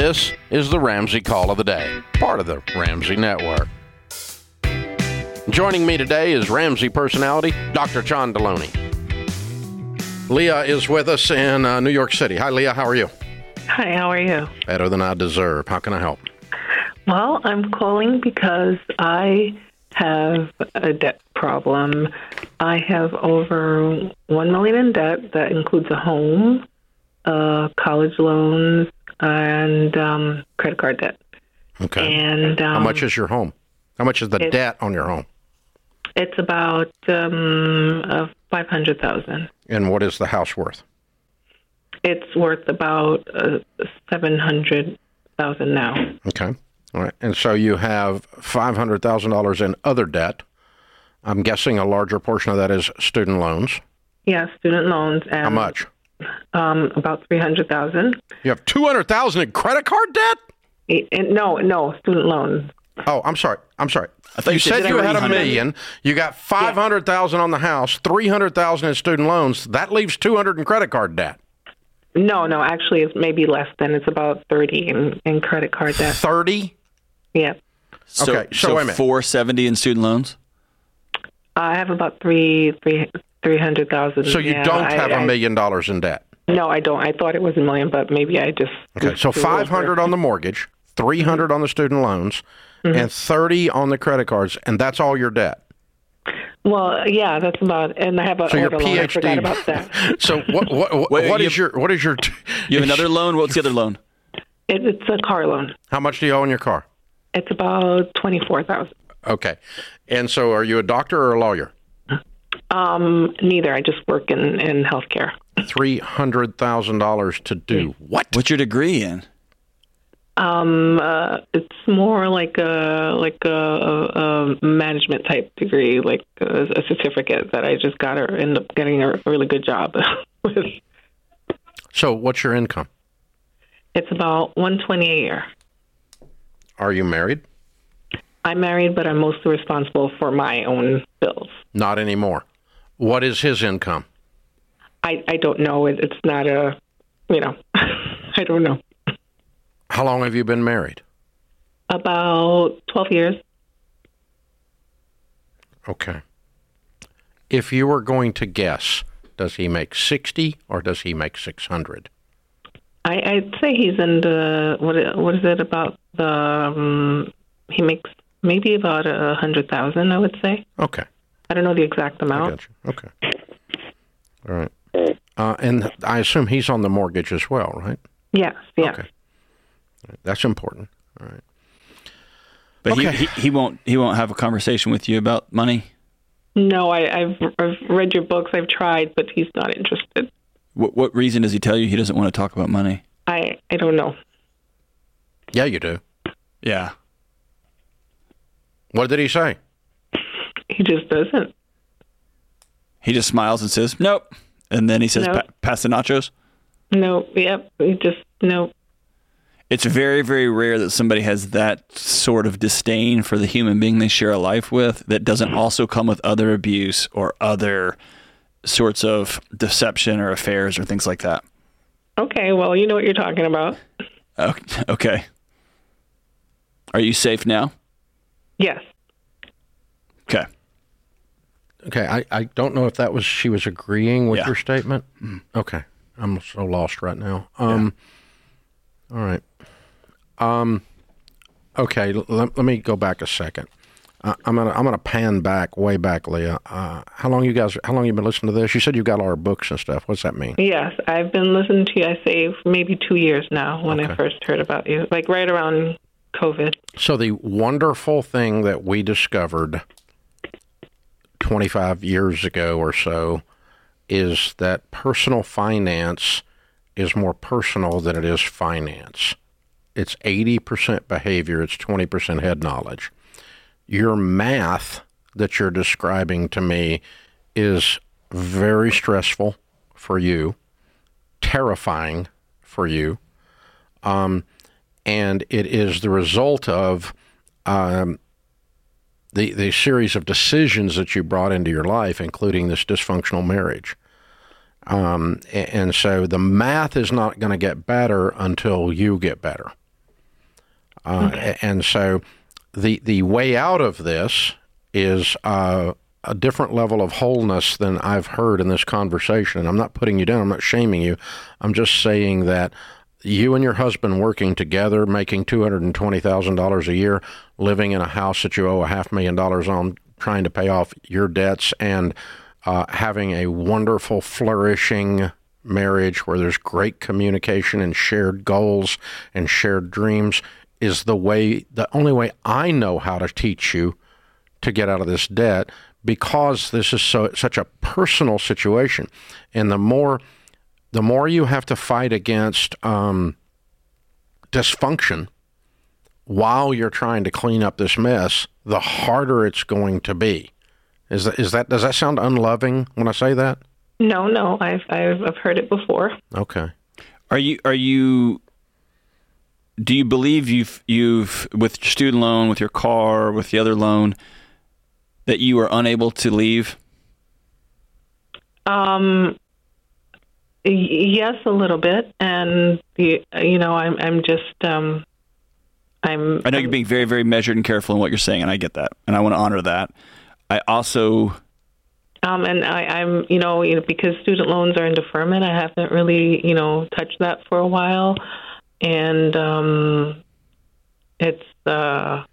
This is the Ramsey Call of the Day, part of the Ramsey Network. Joining me today is Ramsey personality, Dr. John Delony. Leah is with us in uh, New York City. Hi, Leah. How are you? Hi, how are you? Better than I deserve. How can I help? Well, I'm calling because I have a debt problem. I have over one million in debt. That includes a home, uh, college loans, and um, credit card debt. Okay. And um, How much is your home? How much is the debt on your home? It's about um, uh, five hundred thousand. And what is the house worth? It's worth about uh, seven hundred thousand now. Okay. All right. And so you have $500,000 in other debt. I'm guessing a larger portion of that is student loans. Yeah, student loans and How much? Um, about three hundred thousand. You have 200,000 in credit card debt? No, no, student loans. Oh, I'm sorry. I'm sorry. thought you you said said you had a million. You got 500,000 on the house, 300,000 in student loans. That leaves 200 in credit card debt. No, no, actually, it's maybe less than. It's about 30 in, in credit card debt. 30? Yeah. So, Okay, so wait a minute. 470 in student loans? I have about three, three, 300,000. So you yeah, don't have a I- million dollars in debt. No, I don't. I thought it was a million, but maybe I just. Okay, so threw over. 500 on the mortgage, 300 on the student loans, Mm-hmm. and 30 on the credit cards, and that's all your debt. Well, yeah, that's about. And I have a So your auto loan. I forgot about that. So what what what, Wait, what you is have- your what is your You have another loan? What's the other loan? It, it's a car loan. How much do you owe on your car? It's about 24000 Okay. And so are you a doctor or a lawyer? Um, Neither. I just work in, in healthcare. $300,000 to do what? What's your degree in? Um, uh, it's more like a like a, a, a management type degree, like a, a certificate that I just got or end up getting a really good job with. So what's your income? It's about one twenty a year. Are you married? I'm married, but I'm mostly responsible for my own bills. Not anymore. What is his income? I I don't know. It, it's not a, you know, I don't know. How long have you been married? About twelve years. Okay. If you were going to guess, does he make 60 or does he make 600? I I'd say he's in the what what is it about the um, he makes maybe about a hundred thousand. I would say. Okay. I don't know the exact I amount. got you. Okay. All right. Uh, and I assume he's on the mortgage as well, right? Yes, yeah. Okay. That's important. All right. But Okay. he, he, he won't he won't have a conversation with you about money. No, I, I've I've read your books. I've tried, but he's not interested. What, what reason does he tell you he doesn't want to talk about money? I I don't know. Yeah, you do. Yeah. What did he say? He just doesn't. He just smiles and says, "Nope," and then he says, No. pa- "Pass the nachos." No, yep. He just no. It's very, very rare that somebody has that sort of disdain for the human being they share a life with that doesn't also come with other abuse or other sorts of deception or affairs or things like that. Okay, well, you know what you're talking about. Okay. Are you safe now? Yes. Okay. Okay, I, I don't know if that was she was agreeing with Yeah. your statement. Okay, I'm so lost right now. Um, all right. Um, okay, l- let, let me go back a second. Uh, I'm gonna I'm gonna pan back way back, Leah. Uh, how long you guys? How long you been listening to this? You said you got all our books and stuff. What's that mean? Yes, I've been listening to you. I say for maybe two years now when Okay. I first heard about you, like right around COVID. So the wonderful thing that we discovered 25 years ago or so is that personal finance is more personal than it is finance. It's 80% behavior, it's 20% head knowledge. Your math that you're describing to me is very stressful for you, terrifying for you, um, and it is the result of um, the the series of decisions that you brought into your life, including this dysfunctional marriage. Um, and so the math is not going to get better until you get better. Uh, And so the the way out of this is uh, a different level of wholeness than I've heard in this conversation. And I'm not putting you down. I'm not shaming you. I'm just saying that you and your husband working together, making two hundred and twenty thousand dollars a year, living in a house that you owe a half million dollars on, trying to pay off your debts, and uh, having a wonderful, flourishing marriage where there's great communication and shared goals and shared dreams is the way the only way I know how to teach you to get out of this debt because this is so such a personal situation. And the more the more you have to fight against um, dysfunction while you're trying to clean up this mess the harder it's going to be is that, is that does that sound unloving when I say that No, no, I've I've, I've heard it before. okay Are you are you do you believe you've you've with your student loan, with your car, with the other loan that you are unable to leave? Um, y- yes, a little bit, and the, you know, I'm I'm just um, I'm. I know you're being very very measured and careful in what you're saying and I get that. And I want to honor that. I also Um, and I, I'm, you know, you know, because student loans are in deferment, I haven't really, you know, touched that for a while, and um, it's uh,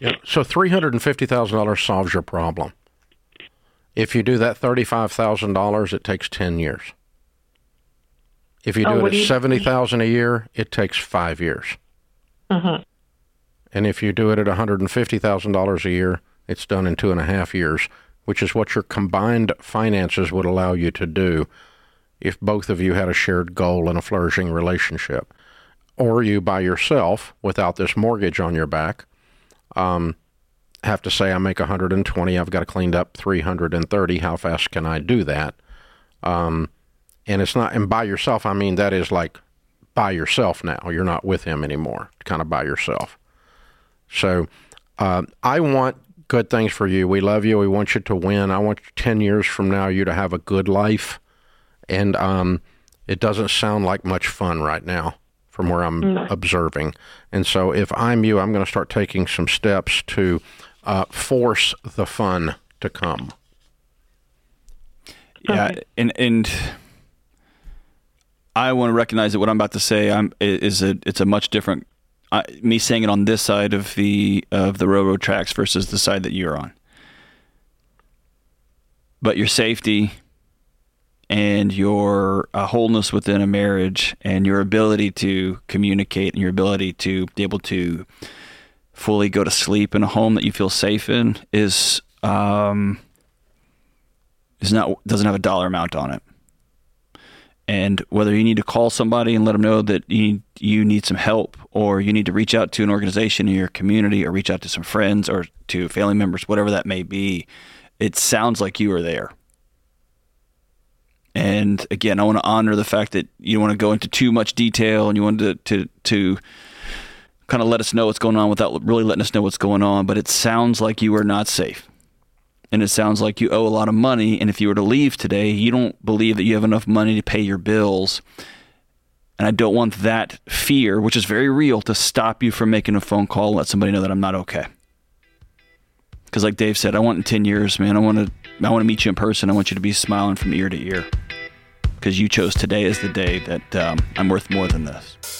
Yeah. So three hundred and fifty thousand dollars solves your problem. If you do that thirty-five thousand dollars, it takes ten years. If you Oh, do what it at you- seventy thousand a year, it takes five years. mhm. And if you do it at one hundred and fifty thousand dollars a year, it's done in two and a half years, which is what your combined finances would allow you to do if both of you had a shared goal and a flourishing relationship. Or you by yourself, without this mortgage on your back, um, have to say, I make 120, I've got to clean up 330. How fast can I do that? Um, and it's not, and by yourself, I mean, that is like by yourself now. You're not with him anymore, kind of by yourself. So uh, I want good things for you. We love you. We want you to win. I want 10 years from now you to have a good life. And um, it doesn't sound like much fun right now from where I'm observing. And so if I'm you, I'm going to start taking some steps to uh, force the fun to come. Yeah, and and I want to recognize that what I'm about to say I'm is a it's a much different I, me saying it on this side of the of the railroad tracks versus the side that you're on. But your safety and your uh, wholeness within a marriage and your ability to communicate and your ability to be able to fully go to sleep in a home that you feel safe in is um, is not doesn't have a dollar amount on it. And whether you need to call somebody and let them know that you you need some help, or you need to reach out to an organization in your community, or reach out to some friends or to family members, whatever that may be, it sounds like you are there. And again, I want to honor the fact that you don't want to go into too much detail, and you want to to to kind of let us know what's going on without really letting us know what's going on. But it sounds like you are not safe and it sounds like you owe a lot of money. And if you were to leave today, you don't believe that you have enough money to pay your bills. And I don't want that fear, which is very real, to stop you from making a phone call and let somebody know that I'm not okay. Because, like Dave said, I want in 10 years, man, I want to, I want to meet you in person. I want you to be smiling from ear to ear. Because you chose today as the day that um, I'm worth more than this.